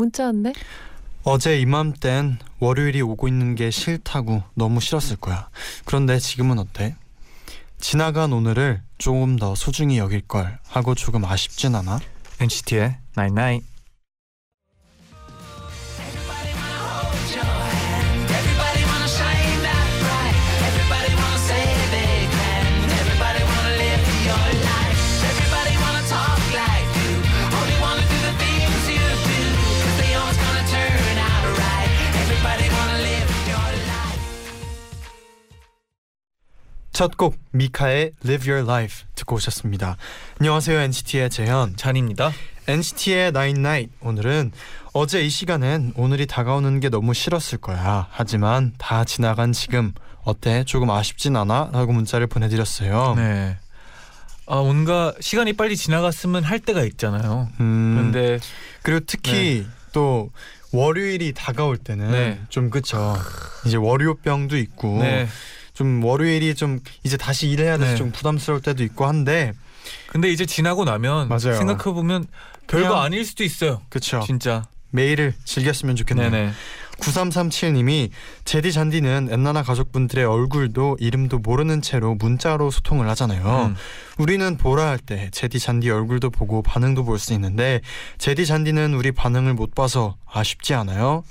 문자 왔네. 어제 이맘땐 월요일이 오고 있는 게 싫다고 너무 싫었을 거야. 그런데 지금은 어때? 지나간 오늘을 조금 더 소중히 여길 걸 하고 조금 아쉽진 않아? NCT의 Night Night. Everybody 첫 곡 미카의 Live Your Life 듣고 오셨습니다. 안녕하세요 NCT의 재현. 잔입니다. NCT의 Nine Night 오늘은 어제 이 시간엔 오늘이 다가오는 게 너무 싫었을 거야. 하지만 다 지나간 지금 어때? 조금 아쉽진 않아? 라고 문자를 보내드렸어요. 네. 아 뭔가 시간이 빨리 지나갔으면 할 때가 있잖아요. 음, 그런데 그리고 특히 또 월요일이 다가올 때는 네. 좀 그쵸. 이제 월요병도 있고 네. 좀 월요일이 좀 이제 다시 일해야 돼서 네. 좀 부담스러울 때도 있고 한데 근데 이제 지나고 나면 맞아요. 생각해 보면 별거 그냥- 아닐 수도 있어요. 그쵸. 진짜. 매일을 즐겼으면 좋겠네요. 네네. 9337님이 제디 잔디는 엔나나 가족분들의 얼굴도 이름도 모르는 채로 문자로 소통을 하잖아요. 음. 우리는 보라 할 때 제디 잔디 얼굴도 보고 반응도 볼 수 있는데 제디 잔디는 우리 반응을 못 봐서 아쉽지 않아요?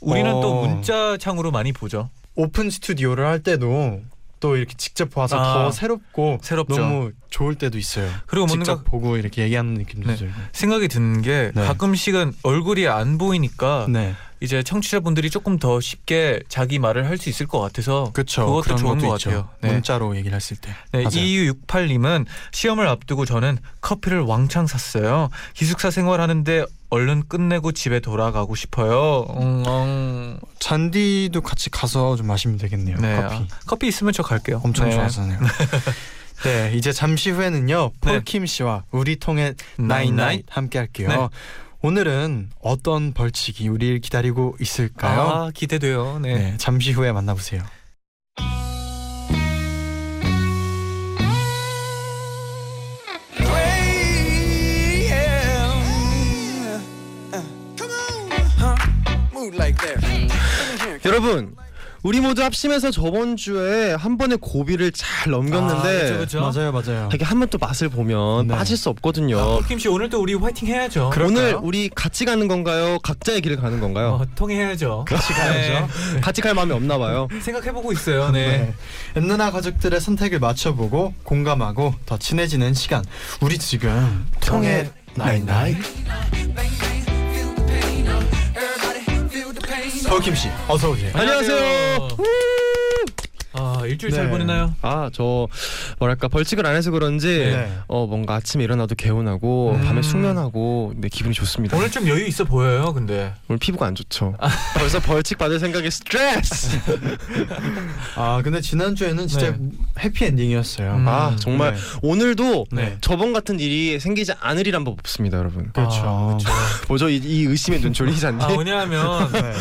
우리는 또 어. 문자 창으로 많이 보죠. 오픈 스튜디오를 할 때도 또 이렇게 직접 봐서 아, 더 새롭고 새롭죠. 너무 좋을 때도 있어요. 그리고 뭔가 직접 보고 이렇게 얘기하는 느낌도 네. 들고. 생각이 드는 게 네. 가끔씩은 얼굴이 안 보이니까 네, 이제 청취자분들이 조금 더 쉽게 자기 말을 할 수 있을 것 같아서 그렇죠. 그것도 좋은 것 있죠. 같아요. 네. 문자로 얘기를 했을 때. 네, 맞아요. 2268님은 시험을 앞두고 저는 커피를 왕창 샀어요. 기숙사 생활하는데 얼른 끝내고 집에 돌아가고 싶어요. 음, 음. 잔디도 같이 가서 좀 마시면 되겠네요. 네, 커피. 아, 커피 있으면 저 갈게요. 엄청 네. 좋아하잖아요. 네, 이제 잠시 후에는요. 네. 폴킴 씨와 우리 통해 나인 나인나잇 함께 할게요. 네. 오늘은 어떤 벌칙이 우리를 기다리고 있을까요? 아 기대돼요. 네. 네, 잠시 후에 만나보세요. 여러분 우리 모두 합심해서 저번 주에 한 번에 고비를 잘 넘겼는데 아, 그쵸, 그쵸. 맞아요, 맞아요. 이게 한 번 또 맛을 보면 네. 빠질 수 없거든요. 아, 폴킴 씨 오늘도 우리 화이팅 해야죠. 그럴까요? 오늘 우리 같이 가는 건가요? 각자의 길을 가는 건가요? 어, 통해야죠. 같이 가야죠. 같이 갈 마음이 없나 봐요. 생각해보고 있어요. 네. 네. 엔나나 가족들의 선택을 맞춰보고 공감하고 더 친해지는 시간. 우리 지금 통해 나인나잇. 폴킴 씨, 어서 오세요. 안녕하세요. 아 일주일 네. 잘 보내나요? 아 저 뭐랄까 벌칙을 안 해서 그런지 네. 어 뭔가 아침에 일어나도 개운하고 음. 밤에 숙면하고 네 기분이 좋습니다. 오늘 좀 여유 있어 보여요. 근데 오늘 피부가 안 좋죠. 벌써 벌칙 받을 생각에 스트레스. 아 근데 지난 주에는 진짜 네. 해피 엔딩이었어요. 음. 아 정말 네. 오늘도 네. 저번 같은 일이 생기지 않으리란 법 없습니다, 여러분. 그렇죠. 아, 그렇죠. 뭐죠 이, 이 의심의 눈초리 잔디? 아 왜냐하면 네.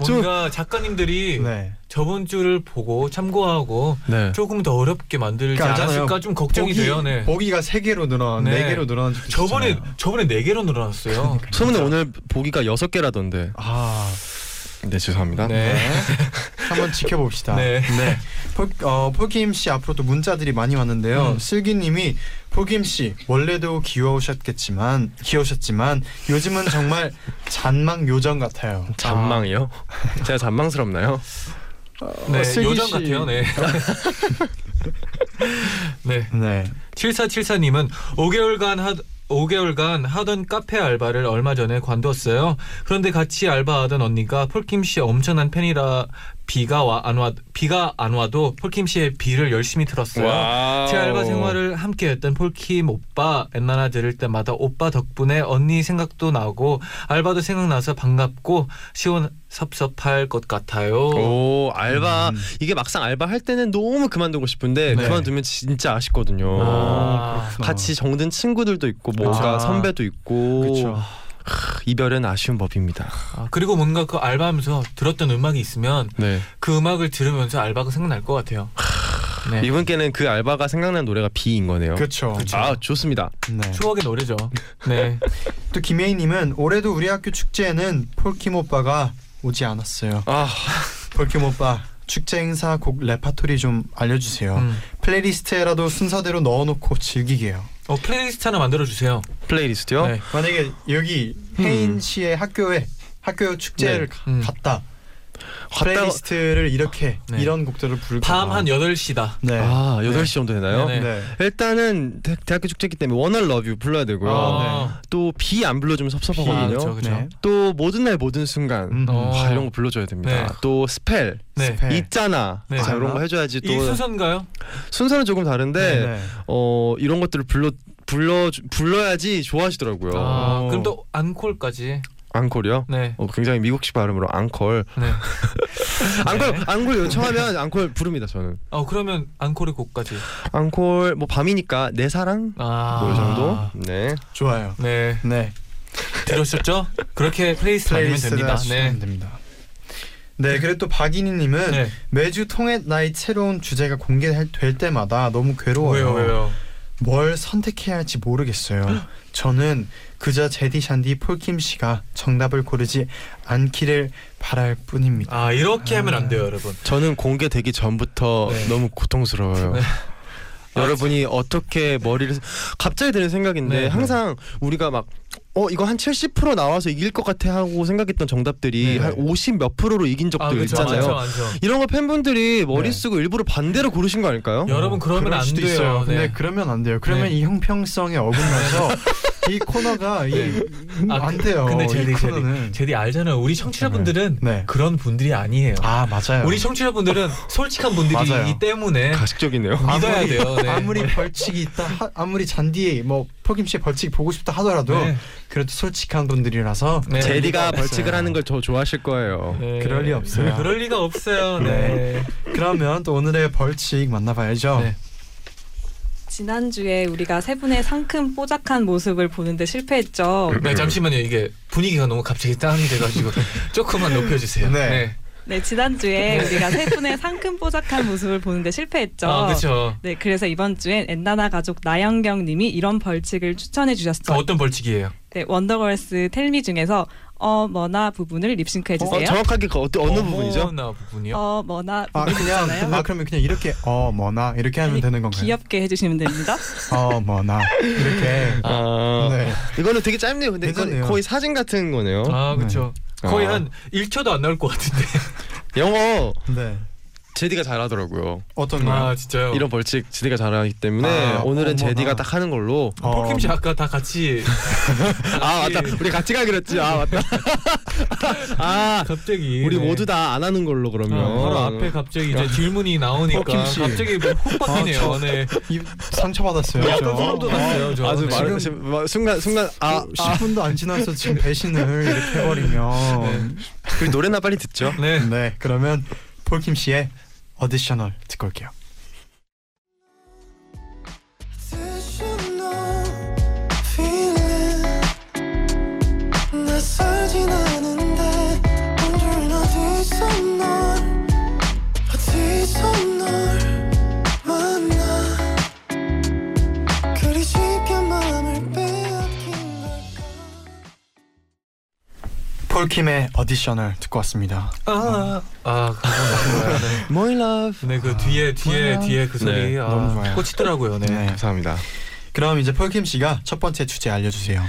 뭔가 작가님들이 네. 저번 주를 보고 참고하고 네. 조금 더 어렵게 만들지 그러니까. 않았을까 좀 걱정이 보기, 돼요. 네. 보기가 세 개로 늘어 네. 네 개로 늘어난 적도 저번에 있잖아요. 저번에 네 개로 늘어났어요. 소문에 오늘 보기가 여섯 개라던데. 아 네 죄송합니다. 네. 한번 지켜봅시다. 네. 폴, 어, 폴킴 씨 앞으로 또 문자들이 많이 왔는데요. 음. 슬기님이 폴킴 씨 원래도 귀여우셨겠지만 귀여우셨지만 요즘은 정말 잔망 요정 같아요. 잔망이요? 제가 잔망스럽나요? 네, 어, 요정 씨. 같아요. 네. 네. 아, 네. 7474님은 5개월간 하 5개월간 하던 카페 알바를 얼마 전에 관뒀어요. 그런데 같이 알바하던 언니가 폴킴 씨 엄청난 팬이라 비가 와 안 와 비가 안 와도 폴킴 씨의 비를 열심히 들었어요. Wow. 제 알바 생활을 함께했던 폴킴 오빠 엔나나 들을 때마다 오빠 덕분에 언니 생각도 나고 알바도 생각나서 반갑고 시원 섭섭할 것 같아요. 오 알바 음. 이게 막상 알바 할 때는 너무 그만두고 싶은데 네. 그만두면 진짜 아쉽거든요. 아. 같이 정든 친구들도 있고 뭔가 아. 선배도 있고 그렇 이별은 아쉬운 법입니다. 아, 그리고 뭔가 그 알바하면서 들었던 음악이 있으면 네. 그 음악을 들으면서 알바가 생각날 것 같아요. 네. 이분께는 그 알바가 생각난 노래가 비인 거네요. 그렇죠. 아 좋습니다. 네. 추억의 노래죠. 네. 또 김혜인님은 올해도 우리 학교 축제에는 폴킴 오빠가 오지 않았어요. 아 폴킴 오빠 축제 행사 곡 레파토리 좀 알려주세요. 음. playlist에라도 순서대로 넣어놓고 즐기게요. 어 플레이리스트 하나 만들어 주세요. playlist요. 네. 만약에 여기 혜인 씨의 학교에 학교 축제를 네. 가- 음. 갔다 playlist를 이렇게 네. 이런 곡들을 부르고 밤한 8시다. 네. 아 8시 정도 되나요? 네네. 네. 일단은 대, 대학교 축제기 때문에 Wanna Love You 불러야 되고요. 아, 또 비 안 불러주면 섭섭하거든요. 아, 그렇죠, 그렇죠. 네. 또 모든 날 모든 순간 음. 어. 아, 이런 거 불러줘야 됩니다. 네. 또 Spell 네. Spell. 있잖아. 네. 자, 이런 거 해줘야지 또 이 순서인가요? 순서는 조금 다른데 네. 어 이런 것들을 불러 불러 불러야지 좋아하시더라고요. 아, 어. 그럼 또 앙콜까지. 앙콜이요? 네. 어, 굉장히 미국식 발음으로 앙콜. 네. 앙콜 앙콜 요청하면 앙콜 부릅니다 저는. 어 그러면 앙콜의 곡까지. 앙콜 뭐 밤이니까 내 사랑 아. 뭐 이 정도. 네. 좋아요. 네. 네. 들으셨죠? 그렇게 만들면 playlist를 됩니다. 네. 됩니다. 네, 그리고 또 박인희님은 네. 매주 통해 나이 새로운 주제가 공개될 때마다 너무 괴로워요. 왜요, 왜요? 뭘 선택해야 할지 모르겠어요. 저는 그저 제디 샨디 폴킴 씨가 정답을 고르지 않기를 바랄 뿐입니다. 아 이렇게 하면 안 돼요, 여러분. 저는 공개되기 전부터 네. 너무 고통스러워요. 네. 여러분이 어떻게 머리를 갑자기 드는 생각인데 네. 항상 우리가 막어 이거 한 70% 나와서 이길 것 같아 하고 생각했던 정답들이 네. 한50몇 프로로 이긴 적도 아 그렇죠, 있잖아요. 많죠, 많죠. 이런 거 팬분들이 머리 네. 쓰고 일부러 반대로 고르신 거 아닐까요? 여러분 그러면 그럴 안 돼요. 있어요. 근데 네. 그러면 안 돼요. 그러면 네. 이 형평성에 어긋나서 이 코너가 이- 네. 아, 안 돼요. 근데 이 제디, 제디, 코너는. 제디 알잖아요. 우리 청취자분들은 네. 그런 분들이 아니에요. 아 맞아요. 우리 청취자분들은 솔직한 분들이기. 때문에 가식적이네요. 믿어야 돼요. 네. 아무리 벌칙이 있다, 하, 아무리 잔디 뭐 씨의 벌칙 보고 싶다 하더라도 네. 그래도 솔직한 분들이라서 네. 제디가. 벌칙을 하는 걸 더 좋아하실 거예요. 네. 그럴 리 없어요. 그럴 리가 없어요. 네. 네. 그러면 또 오늘의 벌칙 만나봐야죠. 네. 지난주에 우리가 세 분의 상큼 뽀짝한 모습을 보는데 실패했죠. 네, 잠시만요. 이게 분위기가 너무 갑자기 다운이 돼가지고 조금만 높여주세요. 네. 네, 지난주에 우리가 세 분의 상큼 뽀짝한 모습을 보는데 실패했죠. 아, 그렇죠. 네, 그래서 이번 주엔 엔나나 가족 나영경 님이 이런 벌칙을 추천해 주셨어요. 어떤 벌칙이에요? 네, 원더걸스 Tell Me 중에서 어머나 부분을 립싱크 해 어, 주세요. 정확하게 그 어떤 어느 부분이죠? 어머나 부분이요? 어머나 아 부분 그냥. 아 그러면 그냥 이렇게 어 뭐나 이렇게 하면 아니, 되는 건가요? 귀엽게 해 주시면 됩니다. 어 뭐나 이렇게. 아, 네. 이거는 되게 짧네요. 근데 이건 괜찮네요. 거의 사진 같은 거네요. 아, 그렇죠. 거의 아. 한 1초도 안 나올 것 같은데. 영어 네. 제디가 잘하더라고요. 어떤 거요? 아, 진짜요? 이런 벌칙 제디가 잘하기 때문에 아, 오늘은 어머나. 제디가 딱 하는 걸로. 어, 폴킴 씨 아까 다 같이 아 맞다. 우리 같이 가기로 했지. 아 맞다. 아 갑자기 우리 네. 모두 다 안 하는 걸로 그러면. 어, 바로 앞에 갑자기 이제 질문이 나오니까. 갑자기 뭐훅 바뀌네요. 아, 저- 네. 이 상처 받았어요. 약간 소름 돋았어요. 저. 아주 네. 말 지금 막 순간 순간 아, 아 10분도 안 지나서 지금 배신을 이렇게 해버리면 우리 노래나 빨리 듣죠. 네. 네 그러면 폴킴 씨의 어디셔널 듣고 올게요. 폴킴의 어디셔널 듣고 왔습니다. 아, 아, 그거 너무 좋아요. 네. My love. 네, 그 뒤에 뒤에 뭐야? 뒤에 그 소리 네, 아, 너무 좋아요. 꽂히더라고요. 네. 네. 감사합니다. 그럼 이제 폴킴 씨가 첫 번째 주제 알려주세요.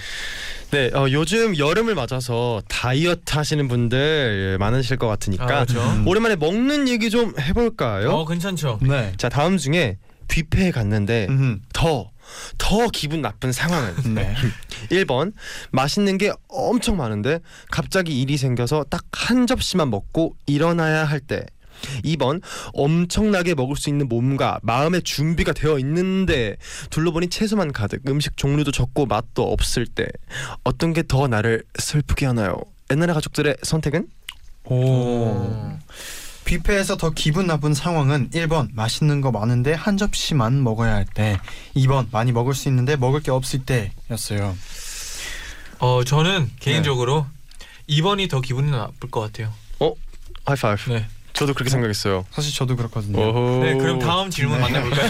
네, 어, 요즘 여름을 맞아서 다이어트 하시는 분들 예, 많으실 것 같으니까 아, 그렇죠. 음. 오랜만에 먹는 얘기 좀 해볼까요? 어, 괜찮죠. 네. 자, 다음 중에 뷔페에 갔는데 음. 더, 더 기분 나쁜 상황은 네. 1번 맛있는 게 엄청 많은데 갑자기 일이 생겨서 딱 한 접시만 먹고 일어나야 할 때 2번 엄청나게 먹을 수 있는 몸과 마음의 준비가 되어 있는데 둘러보니 채소만 가득 음식 종류도 적고 맛도 없을 때 어떤 게 더 나를 슬프게 하나요? 옛날의 가족들의 선택은? 오. 뷔페에서 더 기분 나쁜 상황은 1번 맛있는 거 많은데 한 접시만 먹어야 할 때, 2번 많이 먹을 수 있는데 먹을 게 없을 때였어요. 어 저는 개인적으로 2번이 더 기분이 나쁠 것 같아요. 하이파이브. 네. 저도 그렇게 생각했어요. 사실 저도 그렇거든요. 오호. 네, 그럼 다음 질문 네. 만나볼까요?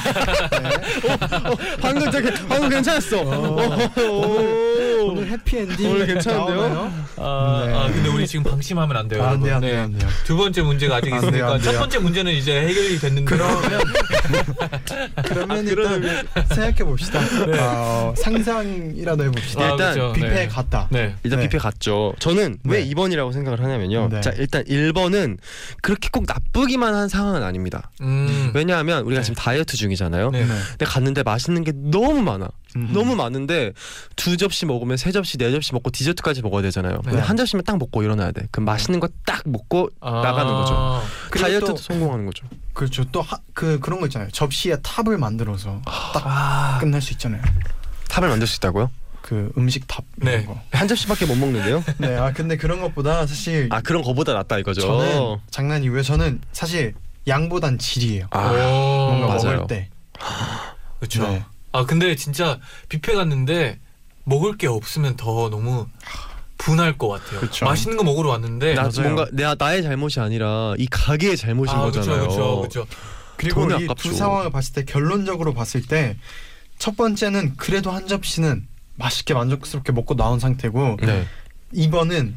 방금 되게 방금 괜찮았어. 오. 오늘 해피엔딩 오늘 괜찮은데요? 나오나요? 아, 네. 아, 근데 우리 지금 방심하면 안 돼요. 아, 안 돼요, 안 여러분. 돼요, 안 돼요. 두 번째 문제가 아직 있으니까 안 첫. 번째 문제는 이제 해결이 됐는데 그러면 그러면 일단 생각해 봅시다. 어, 상상이라도 해봅시다. 아, 일단 그쵸. 뷔페에 네. 갔다. 네. 일단 네. 뷔페 갔죠. 저는 왜 네. 2번이라고 생각을 하냐면요. 네. 자, 일단 1번은 그렇게 꼭 나쁘기만 한 상황은 아닙니다. 음. 왜냐하면 우리가 네. 지금 다이어트 중이잖아요. 네. 근데 갔는데 맛있는 게 너무 많아. 음. 너무 많은데 두 접시 먹으면 세 접시, 네 접시 먹고 디저트까지 먹어야 되잖아요. 근데 네. 한 접시만 딱 먹고 일어나야 돼. 그럼 맛있는 거 딱 먹고 아. 나가는 거죠. 다이어트도 또- 성공하는 거죠. 그렇죠. 또 그 그런 거 있잖아요. 접시에 탑을 만들어서 딱 아. 끝날 수 있잖아요. 탑을 만들 수 있다고요? 그 음식 탑 이런 네. 거. 한 접시밖에 못 먹는데요? 네. 아 근데 그런 것보다 사실 아 그런 거보다 낫다 이거죠. 저는 장난이 왜 저는 사실 양보단 질이에요. 아, 뭔가 맞아요. 먹을 때. 그렇죠. 네. 아 근데 진짜 뷔페 갔는데 먹을 게 없으면 더 너무 분할 것 같아요. 그쵸. 맛있는 거 먹으러 왔는데 나 맞아요. 뭔가 내 나의 잘못이 아니라 이 가게의 잘못인 아, 거잖아요. 그렇죠, 그렇죠. 그리고 돈이 이 아깝죠. 두 상황을 봤을 때 결론적으로 봤을 때 첫 번째는 그래도 한 접시는 맛있게 만족스럽게 먹고 나온 상태고 네. 2번은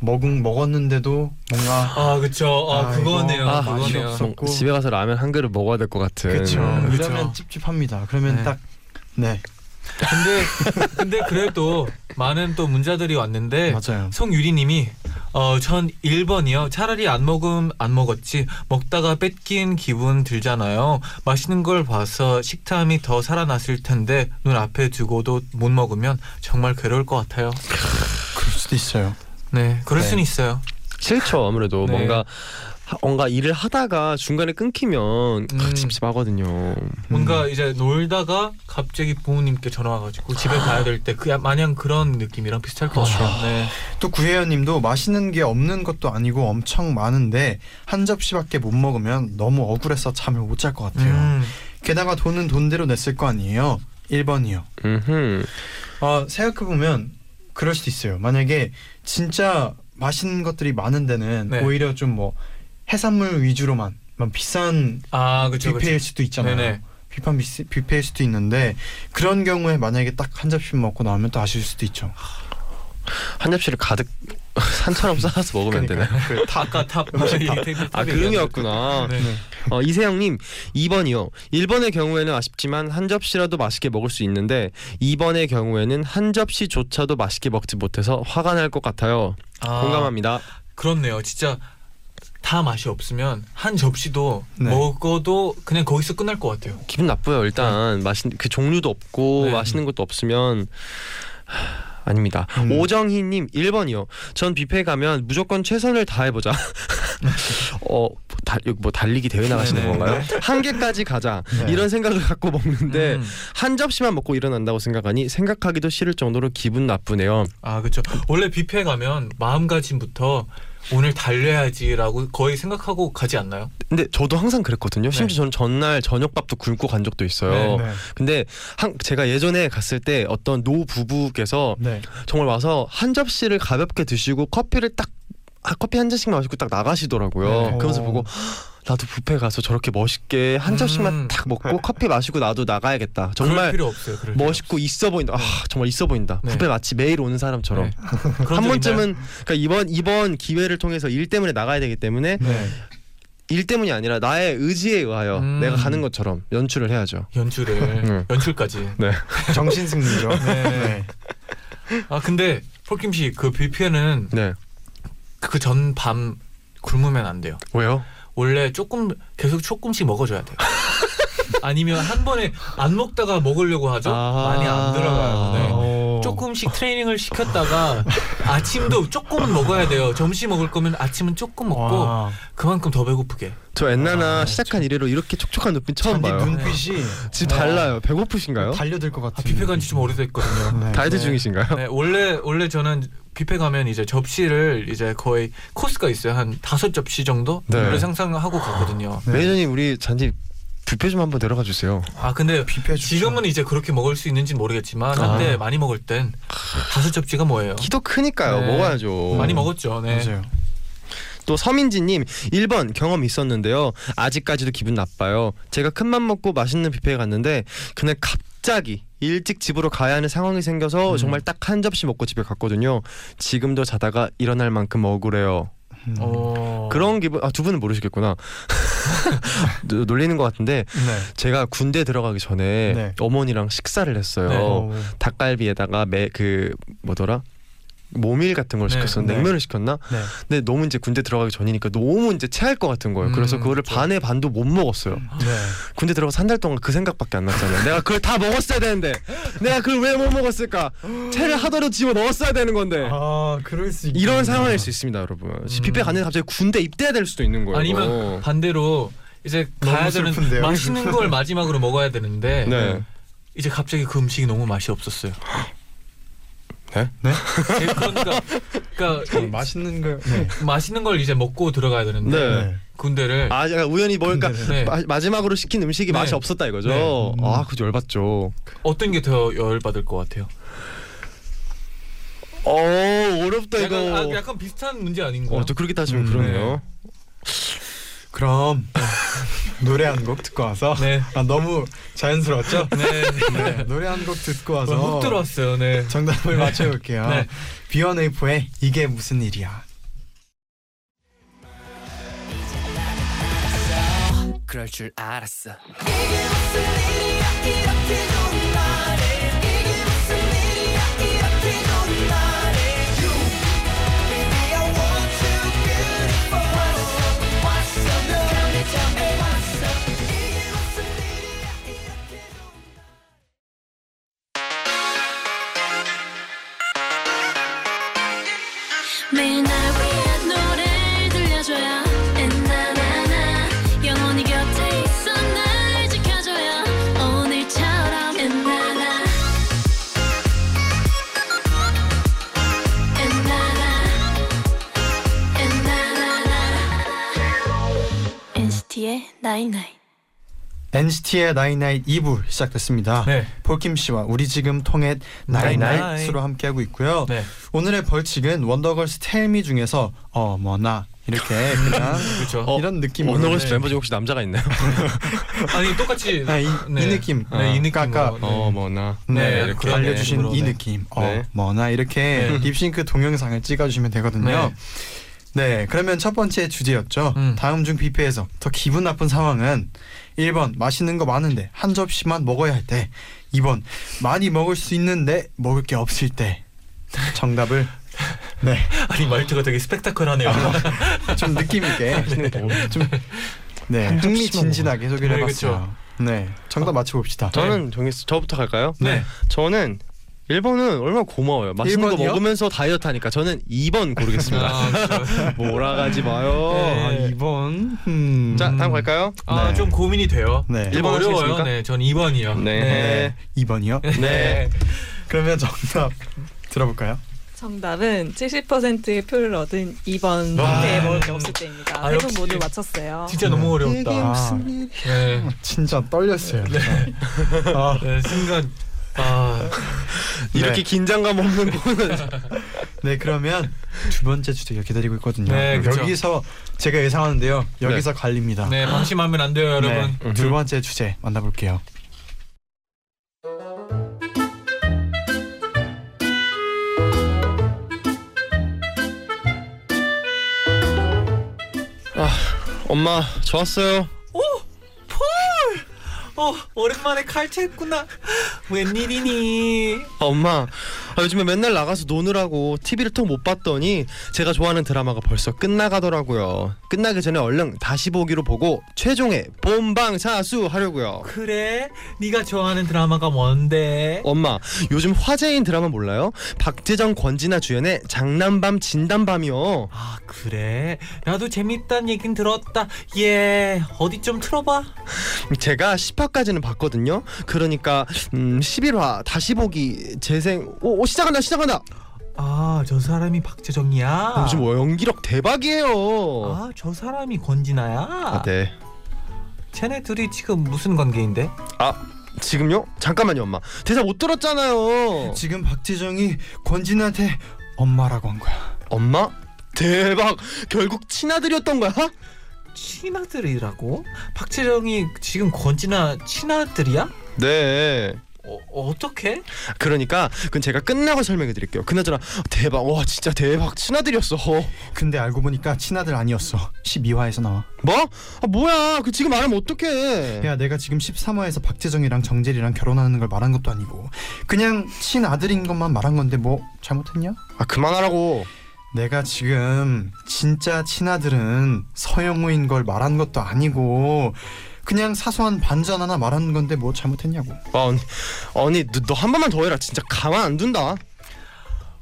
먹은 먹었는데도 뭔가 아 그렇죠. 아, 아, 그거네요. 아, 그거네요. 없어. 뭐, 집에 가서 라면 한 그릇 먹어야 될 것 같은. 그렇죠. 음, 그쵸. 그러면 찝찝합니다. 그러면 네. 딱 네, 근데 근데 그래도 많은 또 문자들이 왔는데 맞아요. 송유리님이 어 전 1번이요. 차라리 안 먹음 안 먹었지 먹다가 뺏긴 기분 들잖아요. 맛있는 걸 봐서 식탐이 더 살아났을 텐데 눈 앞에 두고도 못 먹으면 정말 괴로울 것 같아요. 그럴 수도 있어요. 네, 그럴 네. 수는 있어요. 싫죠 아무래도 네. 뭔가 하- 뭔가 일을 하다가 중간에 끊기면 음. 아, 찝찝하거든요. 뭔가 이제 놀다가 갑자기 부모님께 전화 와가지고 집에 가야 될 때 그 마냥 그런 느낌이랑 비슷할 것. 같아요. 네. 또 구혜연님도 맛있는 게 없는 것도 아니고 엄청 많은데 한 접시밖에 못 먹으면 너무 억울해서 잠을 못 잘 것 같아요. 음, 게다가 돈은 돈대로 냈을 거 아니에요. 1번이요. 음흠. 어, 생각해 보면 그럴 수도 있어요. 만약에 진짜 맛있는 것들이 많은 데는 네. 오히려 좀뭐 해산물 위주로만 막 비싼 아 그렇죠. 뷔페일 수도 있잖아요. 네네. 비싼 뷔- 뷔페일 수도 있는데 그런 경우에 만약에 딱 한 접시 먹고 나오면 또 아쉬울 수도 있죠. 한 접시를 가득 산처럼 쌓아서 먹으면 되나요? 그 아까 탑. 아 그 의미였구나. 네. 어, 이세영님 2번이요. 1번의 경우에는 아쉽지만 한 접시라도 맛있게 먹을 수 있는데 2번의 경우에는 한 접시조차도 맛있게 먹지 못해서 화가 날 것 같아요. 아, 공감합니다. 그렇네요. 진짜 다 맛이 없으면 한 접시도 네. 먹어도 그냥 거기서 끝날 것 같아요. 기분 나빠요. 일단 맛있는 그 종류도 없고 네. 맛있는 것도 없으면 하, 아닙니다. 음. 오정희님 1번이요. 전 뷔페 가면 무조건 최선을 다해보자. 어, 뭐 달리기 대회 나가시는 네네. 건가요? 한 개까지 가자. 네. 이런 생각을 갖고 먹는데 음. 한 접시만 먹고 일어난다고 생각하니 생각하기도 싫을 정도로 기분 나쁘네요. 아 그렇죠. 원래 뷔페 가면 마음가짐부터 오늘 달려야지라고 거의 생각하고 가지 않나요? 근데 저도 항상 그랬거든요. 네. 심지어 저는 전날 저녁밥도 굶고 간 적도 있어요. 네, 네. 근데 한, 제가 예전에 갔을 때 어떤 노 부부께서 네. 정말 와서 한 접시를 가볍게 드시고 커피를 딱 아, 커피 한 잔씩 마시고 딱 나가시더라고요. 네. 그러면서 어. 보고 나도 뷔페 가서 저렇게 멋있게 한 접시만 음. 딱 먹고 커피 마시고 나도 나가야겠다. 정말 필요 없어요. 그럴 필요 멋있고 있어 보인다. 아 정말 있어 보인다. 네. 뷔페 마치 매일 오는 사람처럼. 네. 한적 번쯤은 그러니까 이번 이번 기회를 통해서 일 때문에 나가야 되기 때문에 네. 일 때문이 아니라 나의 의지에 의하여 음. 내가 가는 것처럼 연출을 해야죠. 연출을 음. 연출까지. 네. 정신 승리죠. 네. 아 근데 폴킴 씨그 뷔페는 네. 그 전 밤 굶으면 안 돼요. 왜요? 원래 조금 계속 조금씩 먹어줘야 돼요. 아니면 한 번에 안 먹다가 먹으려고 하죠. 아. 많이 안 들어가요. 네. 어. 조금 조금씩 트레이닝을 시켰다가 아침도 조금은 먹어야 돼요. 점심 먹을 거면 아침은 조금 먹고 와, 그만큼 더 배고프게. 저 엔나나 아, 시작한 이래로 이렇게 촉촉한 눈빛 처음 잔디 봐요. 눈빛이 지금 달라요. 배고프신가요? 달려들 것 같은. 아, 뷔페 간지 좀 오래됐거든요. 네. 다이어트 네. 중이신가요? 네, 원래 원래 저는 뷔페 가면 이제 접시를 이제 거의 코스가 있어요. 한 다섯 접시 정도 네. 를 상상하고 가거든요. 네. 매니저님 우리 잔디 뷔페 좀 한번 데려가 주세요. 아 근데 뷔페. 지금은 이제 그렇게 먹을 수 있는지는 모르겠지만 아. 한때 많이 먹을 땐 다섯 접시가 뭐예요? 키도 크니까요. 네. 먹어야죠. 많이 먹었죠. 네. 맞아요. 또 서민지님 1번 경험 있었는데요. 아직까지도 기분 나빠요. 제가 큰맘 먹고 맛있는 뷔페에 갔는데 그날 갑자기 일찍 집으로 가야 하는 상황이 생겨서 음. 정말 딱 한 접시 먹고 집에 갔거든요. 지금도 자다가 일어날 만큼 억울해요. 음. 어... 그런 기분 아 두 분은 모르시겠구나. 노- 놀리는 것 같은데 네. 제가 군대 들어가기 전에 네. 어머니랑 식사를 했어요. 네. 어, 닭갈비에다가 매 그 뭐더라 모밀 같은 걸 네. 시켰었는데 네. 냉면을 시켰나? 네. 근데 너무 이제 군대 들어가기 전이니까 너무 이제 체할 것 같은 거예요. 그래서 음, 그거를 그쵸. 반에 반도 못 먹었어요. 네. 군대 들어가 한달 동안 그 생각밖에 안 났잖아요. 내가 그걸 다 먹었어야 되는데 내가 그걸 왜 못 먹었을까? 체를 하더라도 집어 넣었어야 되는 건데. 아, 그럴 수 있. 이런 상황일 수 있습니다, 여러분. 음. 뷔페 갔는데 갑자기 군대 입대해야 될 수도 있는 거예요. 아니면 반대로 이제 가야 되는 슬픈데요? 맛있는 걸 마지막으로 먹어야 되는데 네. 이제 갑자기 그 음식이 너무 맛이 없었어요. 네? 네? 제- 그러니까 그러니까 어, 맛있는 걸. 네. 맛있는 걸 이제 먹고 들어가야 되는데 네. 군대를 아, 제가 우연히 뭘까 네. 마, 마지막으로 시킨 음식이 네. 맛이 없었다 이거죠. 네. 음. 아, 그거 열받죠. 어떤 게 더 열받을 것 같아요? 어, 어렵다 약간, 이거. 아, 약간 비슷한 문제 아닌가요? 어, 또 그렇게 따지면 음, 그러네요. 그럼 노래 한 곡 듣고 와서. 네. 아, 너무 자연스러웠죠? 네. 네. 노래 한 곡 듣고 와서 어, 훅 들어왔어요. 네. 정답을 맞춰볼게요. 네. 비원웨이프의 이게 무슨 일이야. 그럴 줄 알았어 night night NCT의 night night 2부 시작됐습니다. 네. 폴킴 씨와 우리 지금 통했나잇나잇. 함께하고 있고요. 네. 오늘의 벌칙은 원더걸스 Tell Me 중에서 어머나 이렇게 그냥 그렇죠. 어, 이런 느낌으로 원더걸스 네. 멤버 중에 혹시 남자가 있나요? 아니 똑같이 아, 이, 네. 이 느낌 네, 이 느낌. 아까 어, 머나. 네, 네, 이렇게 그런 알려주신 느낌으로, 이 네. 느낌 네. 어머나 이렇게 네. 립싱크 동영상을 찍어주시면 되거든요. 네, 그러면 첫 번째 주제였죠. 음. 다음 중 뷔페에서 더 기분 나쁜 상황은 1번 맛있는 거 많은데 한 접시만 먹어야 할 때, 2번 많이 먹을 수 있는데 먹을 게 없을 때. 정답을 네, 아니 말투가 되게 스펙타클하네요. 좀 느낌 있게 좀 네, 한 접시만 흥미진진하게 소개를 네, 해봤어요. 네, 정답 맞춰봅시다. 저는 정했어. 저부터 갈까요? 네. 저는 1번은 얼마나 고마워요. 맛있는 거 1번이요? 먹으면서 다이어트 하니까 저는 2번 고르겠습니다. 아. 몰아가지 마요. 네. 아, 2번. 음. 자, 다음 갈까요? 아, 네. 좀 고민이 돼요. 네. 좀 일번 어려워요. 하시겠습니까? 네, 전 2번이요. 네. 2번이요? 네. 그러면 정답 들어볼까요? 정답은 70%의 표를 얻은 2번 와. 뷔페에 먹을 게 없을 때입니다. 아, 세분 역시. 모두 맞췄어요. 진짜 너무 어려웠다. 아, 네. 진짜 떨렸어요. 아, 네, 순간 아, 이렇게 네. 긴장감 없는 거는 네 그러면 두 번째 주제가 기다리고 있거든요. 네, 그쵸. 여기서 제가 예상하는데요. 여기서 갈립니다. 네, 방심하면 안 돼요, 여러분. 네, 두 번째 주제 만나볼게요. 엄마 저 왔어요. 어, 오랜만에 칼퇴했구나. 웬일이니? 아, 엄마 아, 요즘에 맨날 나가서 노느라고 TV를 통 못 봤더니 제가 좋아하는 드라마가 벌써 끝나가더라고요. 끝나기 전에 얼른 다시 보기로 보고 최종의 본방사수 하려고요. 그래? 네가 좋아하는 드라마가 뭔데? 엄마, 요즘 화제인 드라마 몰라요? 박재정, 권진아 주연의 장난밤 진단밤이요. 아 그래? 나도 재밌단 얘긴 들었다. 예 어디 좀 틀어봐. 제가 10화까지는 봤거든요. 그러니까 음, 11화 다시 보기 재생. 오, 오 시작한다, 시작한다. 아 저 사람이 박재정이야. 요즘 뭐 연기력 대박이에요. 아 저 사람이 권진아야. 아, 네. 쟤네 둘이 지금 무슨 관계인데? 아, 지금요? 잠깐만요, 엄마. 대사 못 들었잖아요. 지금 박지정이 권진한테 엄마라고 한 거야. 엄마? 대박. 결국 친아들이었던 거야? 친아들이라고? 박재정이 지금 권진아 친아들이야? 네. 어, 어떻게? 그러니까 그건 제가 끝나고 설명해 드릴게요. 그나저나 대박. 와, 진짜 대박. 친아들이었어. 근데 알고 보니까 친아들 아니었어. 12화에서 나와. 뭐? 아, 뭐야? 그 지금 말하면 어떡해? 야 내가 지금 13화에서 박재정이랑 정재리랑 결혼하는 걸 말한 것도 아니고 그냥 친아들인 것만 말한 건데 뭐 잘못했냐? 아, 그만하라고. 내가 지금 진짜 친아들은 서영우인 걸 말한 것도 아니고 그냥 사소한 반전 하나 말한 건데 뭐 잘못했냐고. 아, 언니, 언니, 너 한 번만 더 해라. 진짜 가만 안 둔다.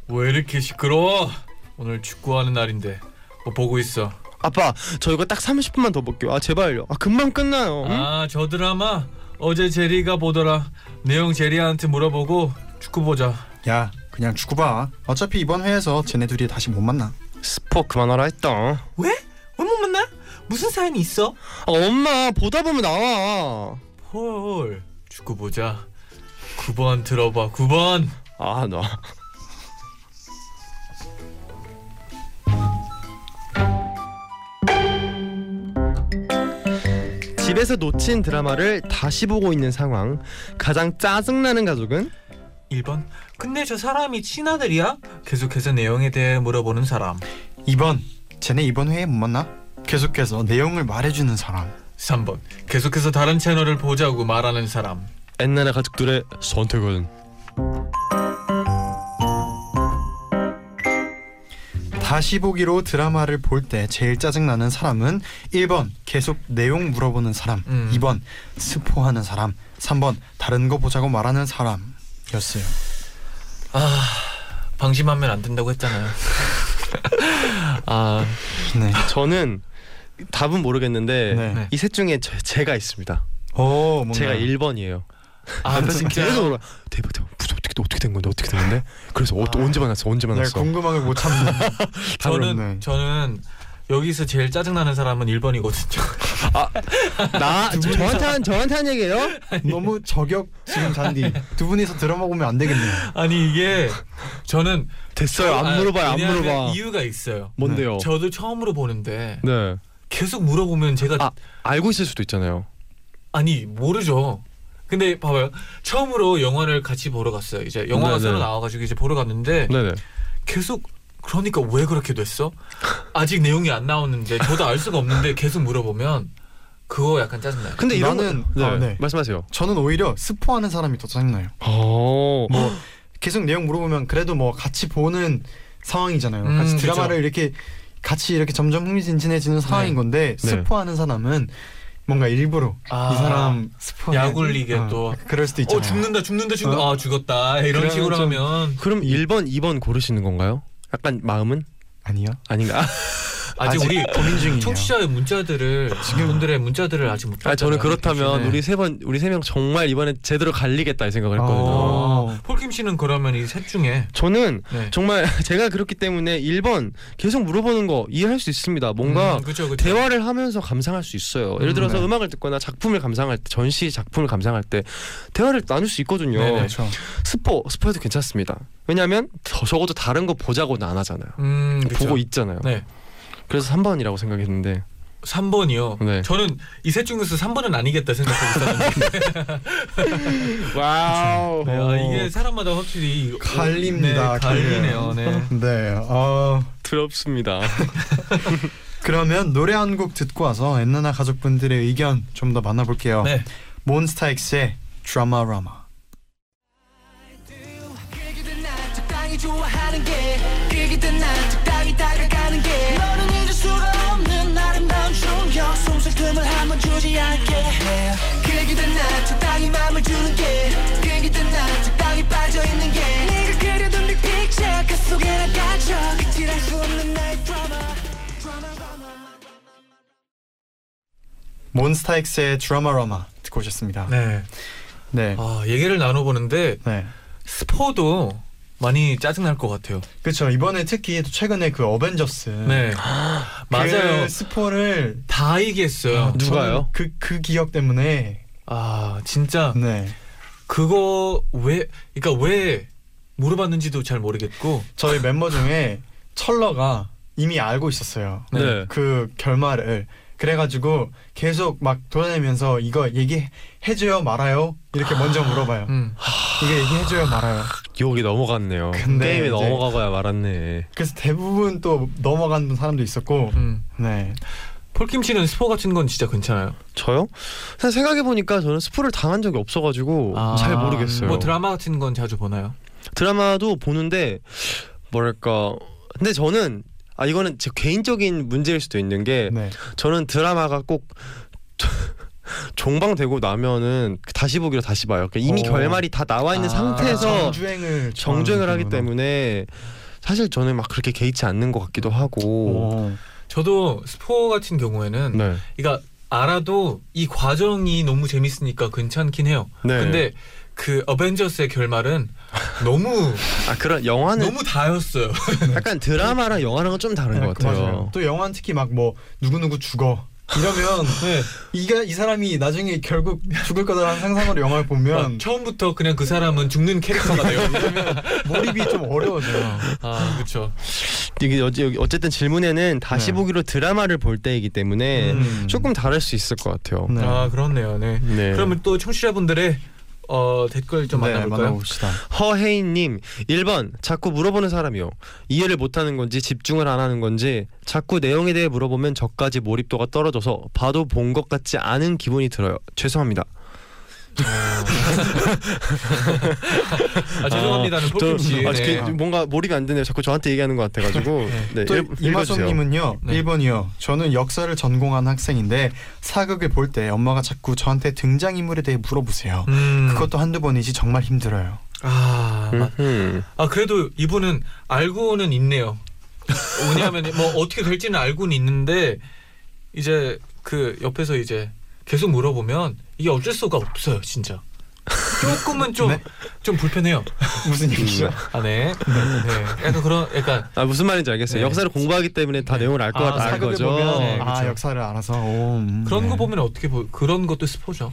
왜 이렇게 시끄러워? 오늘 축구하는 날인데 뭐 보고 있어? 아빠, 저 이거 딱 30분만 더 볼게요. 아, 제발요. 아, 금방 끝나요. 응? 아저 드라마 어제 제리가 보더라. 내용 제리한테 물어보고 축구 보자. 야 그냥 축구 봐. 어차피 이번 회에서 쟤네 둘이 다시 못 만나. 스포 그만하라 했다. 왜? 왜 못 만나? 무슨 사연이 있어? 아, 엄마 보다 보면 나와. 헐 축구 보자. 9번 들어봐 9번. 아, 너. 집에서 놓친 드라마를 다시 보고 있는 상황. 가장 짜증나는 가족은 1번 근데 저 사람이 친아들이야? 계속해서 내용에 대해 물어보는 사람 2번 쟤네 이번 회에 못 만나? 계속해서 내용을 말해주는 사람. 3번. 계속해서 다른 채널을 보자고 말하는 사람. 옛날의 가족들의 선택은? 다시 보기로 드라마를 볼 때 제일 짜증나는 사람은 1번 계속 내용 물어보는 사람. 음. 2번 스포하는 사람. 3번 다른 거 보자고 말하는 사람이었어요. 아 방심하면 안 된다고 했잖아요. 아 네. 저는 답은 모르겠는데 네. 네. 이셋 중에 저, 제가 있습니다. 오, 제가 1번이에요. 아, 진짜 계속 물어봐. 대박 대박 어떻게 어떻게 된 건데 어떻게 됐는데? 그래서 어, 아. 언제 만났어? 언제 만났어? 궁금한 걸못 참는 저는 없네. 저는 여기서 제일 짜증 나는 사람은 1번이거든요 나 두 분이서- 저한테 한 저한테 한 얘기예요? 너무 저격 지금 잔디 두 분이서 들어먹으면 안 되겠네요 아니 이게 저는 됐어요. 안 아, 물어봐요. 안 물어봐. 이유가 있어요 뭔데요? 저도 처음으로 보는데 네. 계속 물어보면 제가 아 알고 있을 수도 있잖아요. 아니 모르죠. 근데 봐봐요. 처음으로 영화를 같이 보러 갔어요. 이제 영화가 네네. 새로 나와가지고 이제 보러 갔는데 네네. 계속 그러니까 왜 그렇게 됐어? 아직 내용이 안 나왔는데 저도 알 수가 없는데 계속 물어보면 그거 약간 짜증나요. 근데 이런 나는- 거, 네. 아, 네. 말씀하세요. 저는 오히려 스포하는 사람이 더 짜증나요 어. 뭐 계속 내용 물어보면 그래도 뭐 같이 보는 상황이잖아요. 음, 같이. 드라마를 이렇게 같이 이렇게 점점 흥미진진해지는 상황인 건데 네. 스포하는 사람은 뭔가 일부러 아, 이 사람 스포 약올리게 또. 그럴 수도 있잖아요. 어 죽는다 죽는다 죽는다 어? 아 죽었다 이런 식으로 좀- 하면 그럼 1번, 2번 고르시는 건가요? 약간 마음은 아니요. 아닌가? 아직, 우리 고민 중이에요. 청취자의 문자들을 지금 분들의 문자들을 아직 못 아 저는. 그렇다면 네. 우리 세 번 우리 세 명 정말 이번에 제대로 갈리겠다 이 생각을 했거든요. 어. 폴킴 씨는 그러면 이 셋 중에 저는 네. 정말 제가 그렇기 때문에 1번 계속 물어보는 거 이해할 수 있습니다. 뭔가 음, 그쵸, 그쵸. 대화를 하면서 감상할 수 있어요. 예를 음, 들어서 네. 음악을 듣거나 작품을 감상할 때 전시 작품을 감상할 때 대화를 나눌 수 있거든요. 네네. 그렇죠. 스포 스포해도 괜찮습니다. 왜냐하면 더 적어도 다른 거 보자고는 안 하잖아요. 음. 보고 있잖아요. 네. 그래서 3번이라고 생각했는데 3번이요. 네. 저는 이 셋 중에서 3번은 아니겠다 생각하고 있었는데 wow. 네, 아, 이게 사람마다 확실히 갈립니다. 네, 갈리네요. 네. 네. 어, 어렵습니다. 그러면 노래 한 곡 듣고 와서 엔나나 가족분들의 의견 좀 더 만나볼게요. 네. 몬스타엑스의 드라마라마. 틈을 한번 주지 않게 그기든 난 적당히 맘을 주는 게 그기든 난 적당히 빠져있는 게 네가 그려둔 빅 픽처 그 속에 난 갇혀 그칠할 수 없는 나의 드라마 몬스타엑스의 드라마라마 듣고 오셨습니다. 네. 네. 네. 아, 얘기를 나눠보는데 네. 스포도 많이 짜증 날 것 같아요. 그렇죠. 이번에 특히 또 최근에 그 어벤져스 네. 맞아요. 그 스포를 다 얘기했어요. 아, 누가요? 그 그 기억 때문에 아, 진짜 네. 그거 왜 그러니까 왜 물어봤는지도 잘 모르겠고 저희 멤버 중에 철러가 이미 알고 있었어요. 네. 그 결말을 그래가지고 계속 막 돌아다니면서 이거 얘기해줘요 말아요 이렇게 먼저 물어봐요. 음. 이거 얘기해줘요 말아요. 기억이 넘어갔네요. 근데 게임에 넘어가고야 말았네. 그래서 대부분 또 넘어간 사람도 있었고 음. 네. 폴킴 씨는 스포 같은 건 진짜 괜찮아요. 저요? 사실 생각해 보니까 저는 스포를 당한 적이 없어가지고 아, 잘 모르겠어요. 뭐 드라마 같은 건 자주 보나요? 드라마도 보는데 뭐랄까. 근데 저는 아 이거는 제 개인적인 문제일 수도 있는 게 네. 저는 드라마가 꼭 종방되고 나면은 다시 보기로 다시 봐요. 그러니까 이미 오. 결말이 다 나와 있는 아, 상태에서 정주행을 정주행을 하기. 때문에 사실 저는 막 그렇게 개의치 않는 것 같기도 하고. 오. 저도 스포 같은 경우에는 네. 그러니까 알아도 이 과정이 너무 재밌으니까 괜찮긴 해요. 네. 근데 그 어벤져스의 결말은 너무 아 그런 영화는 너무 다였어요. 약간 드라마랑 영화랑은 좀 다른 것 네, 같아요. 맞아요. 또 영화는 특히 막 뭐 누구 누구 죽어 이러면 네. 이가 이 사람이 나중에 결국 죽을 거다라는 상상으로 영화를 보면 어, 처음부터 그냥 그 사람은 죽는 캐릭터가 돼요. 몰입이 좀 어려워져요. 아 그렇죠. 이게 어쨌든 질문에는 다시 네. 보기로 드라마를 볼 때이기 때문에 음. 조금 다를 수 있을 것 같아요. 네. 아 그렇네요. 네. 네. 그러면 또 청취자분들의 어, 댓글 좀 네, 만나볼까요? 만나봅시다. 허혜인님 1번 자꾸 물어보는 사람이요 이해를 못하는 건지 집중을 안 하는 건지 자꾸 내용에 대해 물어보면 저까지 몰입도가 떨어져서 봐도 본 것 같지 않은 기분이 들어요 죄송합니다 아 죄송합니다는 저- 폴킴 씨. 아, 네. 그 뭔가 몰입이 안 되네요 자꾸 저한테 얘기하는 것 같아가지고 네, 읽어주세요 이마솜님은요 네. 1번이요 저는 역사를 전공한 학생인데 사극을 볼 때 엄마가 자꾸 저한테 등장인물에 대해 물어보세요 음. 그것도 한두 번이지 정말 힘들어요 아. 아 그래도 이분은 알고는 있네요. 왜냐하면 뭐 어떻게 될지는 알고는 있는데 이제 그 옆에서 이제 계속 물어보면 이게 어쩔 수가 없어요, 진짜. 조금은 좀좀 네. 불편해요. 무슨 얘기죠? 아 네. 네. 약간 그런 약간 아 무슨 말인지 알겠어요 네. 역사를 공부하기 때문에 다 네. 내용을 알 거 아, 알 거죠 보면 네, 아 그쵸. 역사를 알아서 오, 음, 그런 네. 거 보면 어떻게 보 그런 것도 스포죠.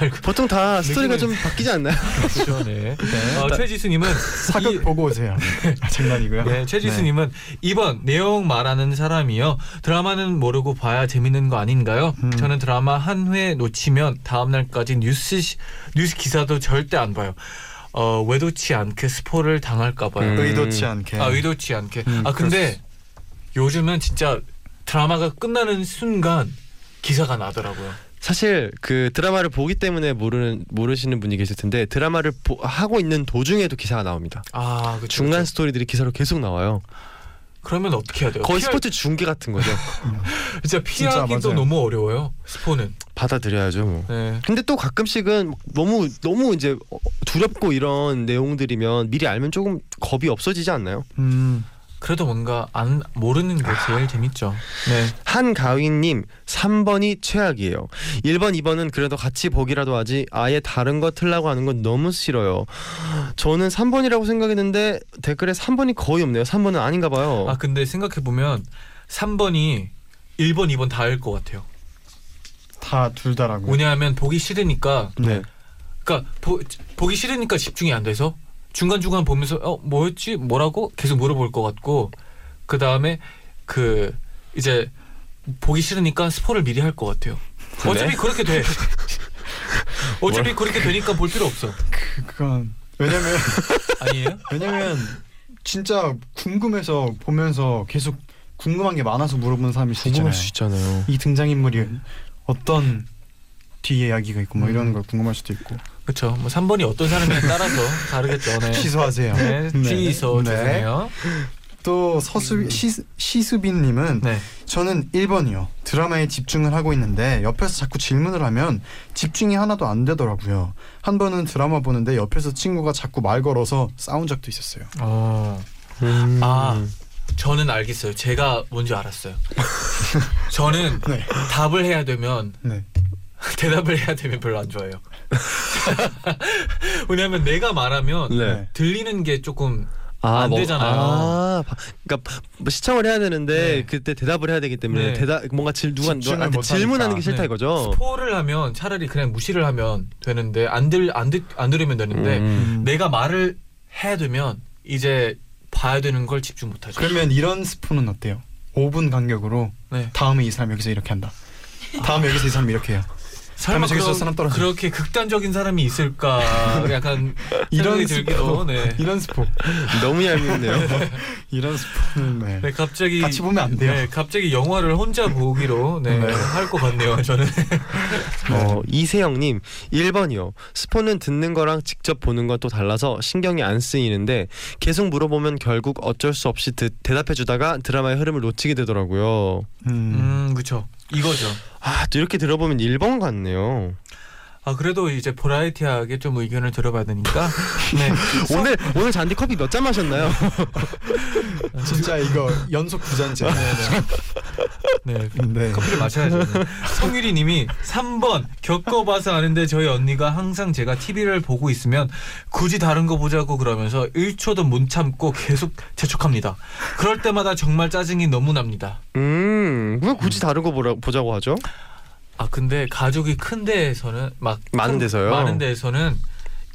알고 보통 다 스토리가 느낌은- 좀 바뀌지 않나요? 그렇죠. 네. 어, 최지수님은 사극 이- 보고 오세요. 아, 장난이고요. 네, 최지수님은 2번 내용 말하는 사람이요. 드라마는 모르고 봐야 재밌는 거 아닌가요? 음. 저는 드라마 한 회 놓치면 다음 날까지 뉴스 시- 뉴스 기사도 절대 안 봐요. 어, 외도치 않게 스포를 당할까 봐요. 음. 의도치 않게. 아, 의도치 않게. 음, 아, 근데 요즘은 진짜 드라마가 끝나는 순간 기사가 나더라고요. 사실 그 드라마를 보기 때문에 모르는 모르시는 분이 계실 텐데 드라마를 보, 하고 있는 도중에도 기사가 나옵니다. 아, 그쵸, 중간 그쵸. 스토리들이 기사로 계속 나와요. 그러면 어떻게 해야 돼요? 거의 피할- 스포츠 중계 같은 거죠. 진짜 진짜 피하기도 맞아요. 너무 어려워요. 스포는. 받아들여야죠. 뭐. 네. 근데 또 가끔씩은 너무 너무 이제 어, 두렵고 이런 내용들이면 미리 알면 조금 겁이 없어지지 않나요? 음. 그래도 뭔가 안 모르는 게 제일 재밌죠. 네. 한가위님 3번이 최악이에요. 1번, 2번은 그래도 같이 보기라도 하지 아예 다른 거 틀라고 하는 건 너무 싫어요. 저는 3번이라고 생각했는데 댓글에 3번이 거의 없네요. 3번은 아닌가 봐요. 아 근데 생각해 보면 3번이 1번, 2번 다일 것 같아요. 다 둘 다라고. 왜냐하면 보기 싫으니까 네. 그러니까 보, 보기 싫으니까 집중이 안 돼서 중간 중간 보면서 어 뭐였지 뭐라고 계속 물어볼 것 같고 그 다음에 그 이제 보기 싫으니까 스포를 미리 할 것 같아요. 어차피 그렇게 돼. 어차피 그렇게 되니까 볼 필요 없어. 그- 그건 왜냐면 아니에요? 왜냐면 진짜 궁금해서 보면서 계속 궁금한 게 많아서 물어보는 사람이 있잖아요. 궁금할 수 있잖아요. 이 등장 인물이 어떤 뒤에 이야기가 있고 뭐 음. 이런 걸 궁금할 수도 있고. 그렇죠. 뭐 3번이 어떤 사람에 따라서 다르겠죠. 네. 취소하세요. 네, 취소 네. 죄송해요. 또 서수 시, 시수빈님은 네. 저는 1번이요. 드라마에 집중을 하고 있는데 옆에서 자꾸 질문을 하면 집중이 하나도 안 되더라고요. 한 번은 드라마 보는데 옆에서 친구가 자꾸 말 걸어서 싸운 적도 있었어요. 어. 음. 아. 저는 알겠어요. 제가 뭔지 알았어요. 저는 네. 답을 해야 되면 네. 대답을 해야 되면 별로 안 좋아해요. 왜냐하면 내가 말하면 네. 들리는 게 조금 아, 안 되잖아요. 아, 바- 그러니까 뭐 시청을 해야 되는데 네. 그때 대답을 해야 되기 때문에 네. 대답 뭔가 질 누가 누구한테 못 질문하는. 게 싫다 네. 이거죠. 스포를 하면 차라리 그냥 무시를 하면 되는데 안들안 듣, 안 들으면 되는데 음. 내가 말을 해야 되면 이제 봐야 되는 걸 집중 못 하죠. 그러면 이런 스포는 어때요? 5분 간격으로 네. 다음에 이 사람 여기서 이렇게 한다. 다음에 여기서 이 사람 이렇게 해요. 설마 그런- 사람 떨어져. 그렇게 극단적인 사람이 있을까? 약간 이런. 스포. 네. 이런 스포. 너무 얄밉네요. 이런 스포는 네. 네, 갑자기 같이 보면 안 돼요. 네, 갑자기 영화를 혼자 보기로 네, 네. 할것 같네요. 저는. 어, 이세영님 1번이요. 스포는 듣는 거랑 직접 보는 건 또 달라서 신경이 안 쓰이는데 계속 물어보면 결국 어쩔 수 없이 듣, 대답해주다가 드라마의 흐름을 놓치게 되더라고요. 음. 음, 그렇죠. 이거죠. 아 또 이렇게 들어보면 1번 같네요. 아 그래도 이제 버라이티하게 좀 의견을 들어봐야 되니까. 네. 오늘 오늘 잔디 커피 몇 잔 마셨나요? 진짜 이거 연속 두 잔째. 네. 네. 커피를 마셔야죠. 네. 성유리님이 3번 겪어봐서 아는데 저희 언니가 항상 제가 TV를 보고 있으면 굳이 다른 거 보자고 그러면서 1초도 못 참고 계속 재촉합니다. 그럴 때마다 정말 짜증이 너무 납니다. 음, 왜 굳이 다른 거 보라, 보자고 하죠? 아 근데 가족이 큰 데에서는 막 많은 큰- 데서요? 많은 데에서는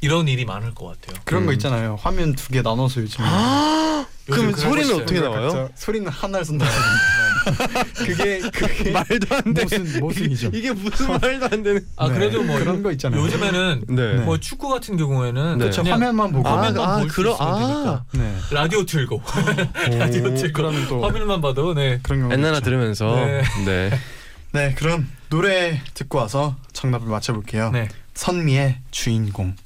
이런 일이 많을 것 같아요. 그런 거 음. 있잖아요. 화면 두 개 나눠서 요즘. 그럼 요즘 그런 소리는 거 있어요. 어떻게 나와요? 소리는 하나를 쓴다. 그게 그게 말도 안 돼. 모순 모순이죠. 이게 무슨 말도 안 되는. 아 네, 그래도 뭐 그런 거 있잖아요. 요즘에는 네. 뭐 축구 같은 경우에는 네. 그렇죠. 그냥 화면만 보고. 아, 화면만 아, 볼수 그러- 있으면 되니까. 네. 라디오 틀고 라디오 오, 틀고 그러면 또 화면만 봐도 네. 그런 경우. 있죠. 들으면서 네. 네. 네, 그럼 노래 듣고 와서 정답을 맞춰볼게요. 네. 선미의 주인공.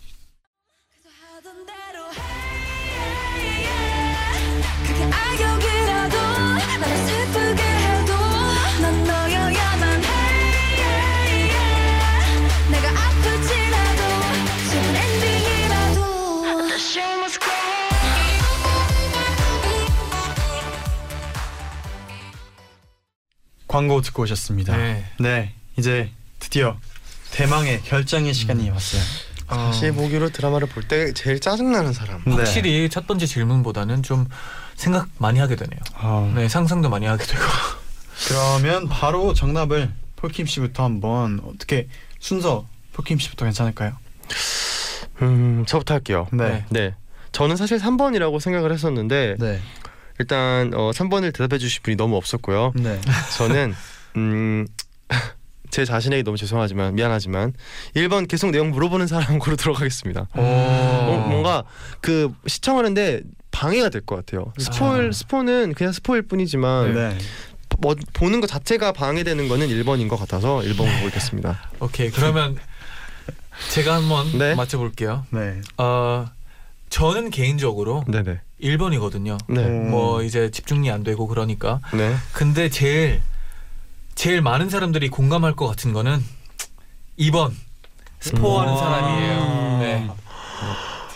광고 듣고 오셨습니다. 네. 네, 이제 드디어 대망의 결정의 시간이 왔어요. 다시 보기로 드라마를 볼 때 제일 짜증나는 사람. 네. 확실히 첫 번째 질문보다는 좀 생각 많이 하게 되네요. 아, 네, 상상도 많이 하게 되고. 그러면 바로 정답을 폴킴 씨부터 한번 어떻게 순서 폴킴 씨부터 괜찮을까요? 음, 저부터 할게요. 네. 네. 저는 사실 3번이라고 생각을 했었는데 네. 일단 어, 3번을 대답해 주실 분이 너무 없었고요. 네. 저는 음, 제 자신에게 너무 죄송하지만 미안하지만 1번 계속 내용 물어보는 사람으로 들어가겠습니다. 오. 어, 뭔가 그 시청하는데 방해가 될 것 같아요. 스포일 아. 스포는 그냥 스포일 뿐이지만 네. 뭐, 보는 것 자체가 방해되는 거는 1번인 것 같아서 1번 보겠습니다. 오케이 그러면 제가 한번 네. 맞춰볼게요. 네. 어 저는 개인적으로 네네. 1번이거든요. 네. 음. 뭐 이제 집중이 안 되고 그러니까. 네. 근데 제일 제일 많은 사람들이 공감할 것 같은 거는 2번 스포하는 음. 사람이에요. 네.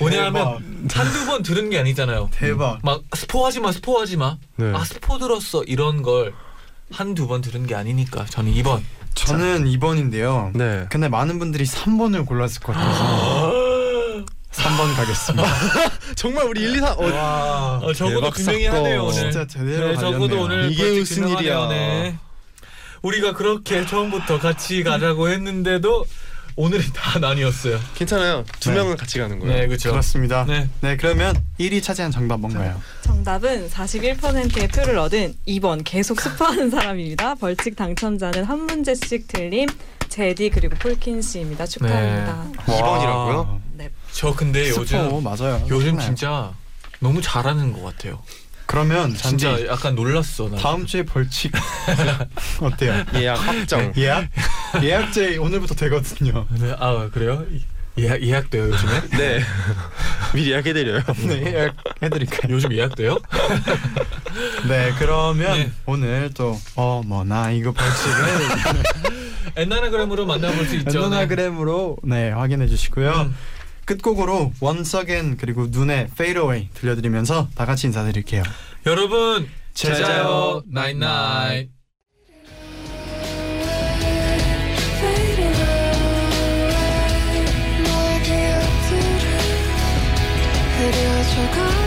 왜냐하면 한두 번 들은 게 아니잖아요. 대박. 막 스포하지 마, 스포하지 마. 네. 아 스포 들었어 이런 걸 한두 번 들은 게 아니니까 저는 2번. 저는 2번인데요. 네. 근데 많은 분들이 3번을 골랐을 것 같아서 3번 가겠습니다. 정말 우리 1, 2, 3 어, 와. 어, 적어도 분명히. 하네요 오늘. 진짜 제대로 네, 적어도. 오늘 이게 무슨 일이야. 네. 우리가 그렇게 처음부터 같이 가자고 했는데도 오늘은 다 나뉘었어요. 괜찮아요. 두 네. 명은 같이 가는 거예요. 네, 그렇죠. 그렇습니다. 네. 네, 그러면 1위 차지한 정답 뭔가요? 정답은 41%의 표를 얻은 2번 계속 스포하는 사람입니다. 벌칙 당첨자는 한 문제씩 틀림 제디 그리고 폴킨 씨입니다. 축하합니다. 2번이라고요? 네. 저 근데 스포 요즘 맞아요. 요즘 네. 진짜 너무 잘하는 것 같아요. 그러면 잔디 진짜 약간 놀랐어. 나. 다음 주에 벌칙 어때요? 예약 확정. 예약 예약제 오늘부터 되거든요. 네, 아 그래요? 예약 예약돼요 요즘에? 네. 미리 예약해드려요. 네, 해드릴까요? 요즘 예약돼요? 네, 그러면 네. 오늘 또 어머나 이거 벌칙을 엔나나그램으로 만나볼 수 있죠. 네. 엔나나그램으로 네 확인해 주시고요. 음. 끝곡으로 Once Again 그리고 눈의 Fade Away 들려드리면서 다 같이 인사드릴게요. 여러분 제자요, 나잇나잇. 가겠지